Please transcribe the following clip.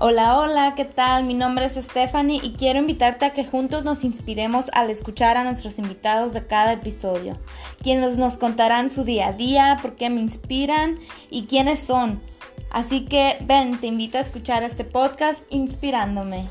Hola, hola, ¿qué tal? Mi nombre es Stephanie y quiero invitarte a que juntos nos inspiremos al escuchar a nuestros invitados de cada episodio, quienes nos contarán su día a día, por qué me inspiran y quiénes son. Así que ven, te invito a escuchar este podcast inspirándome.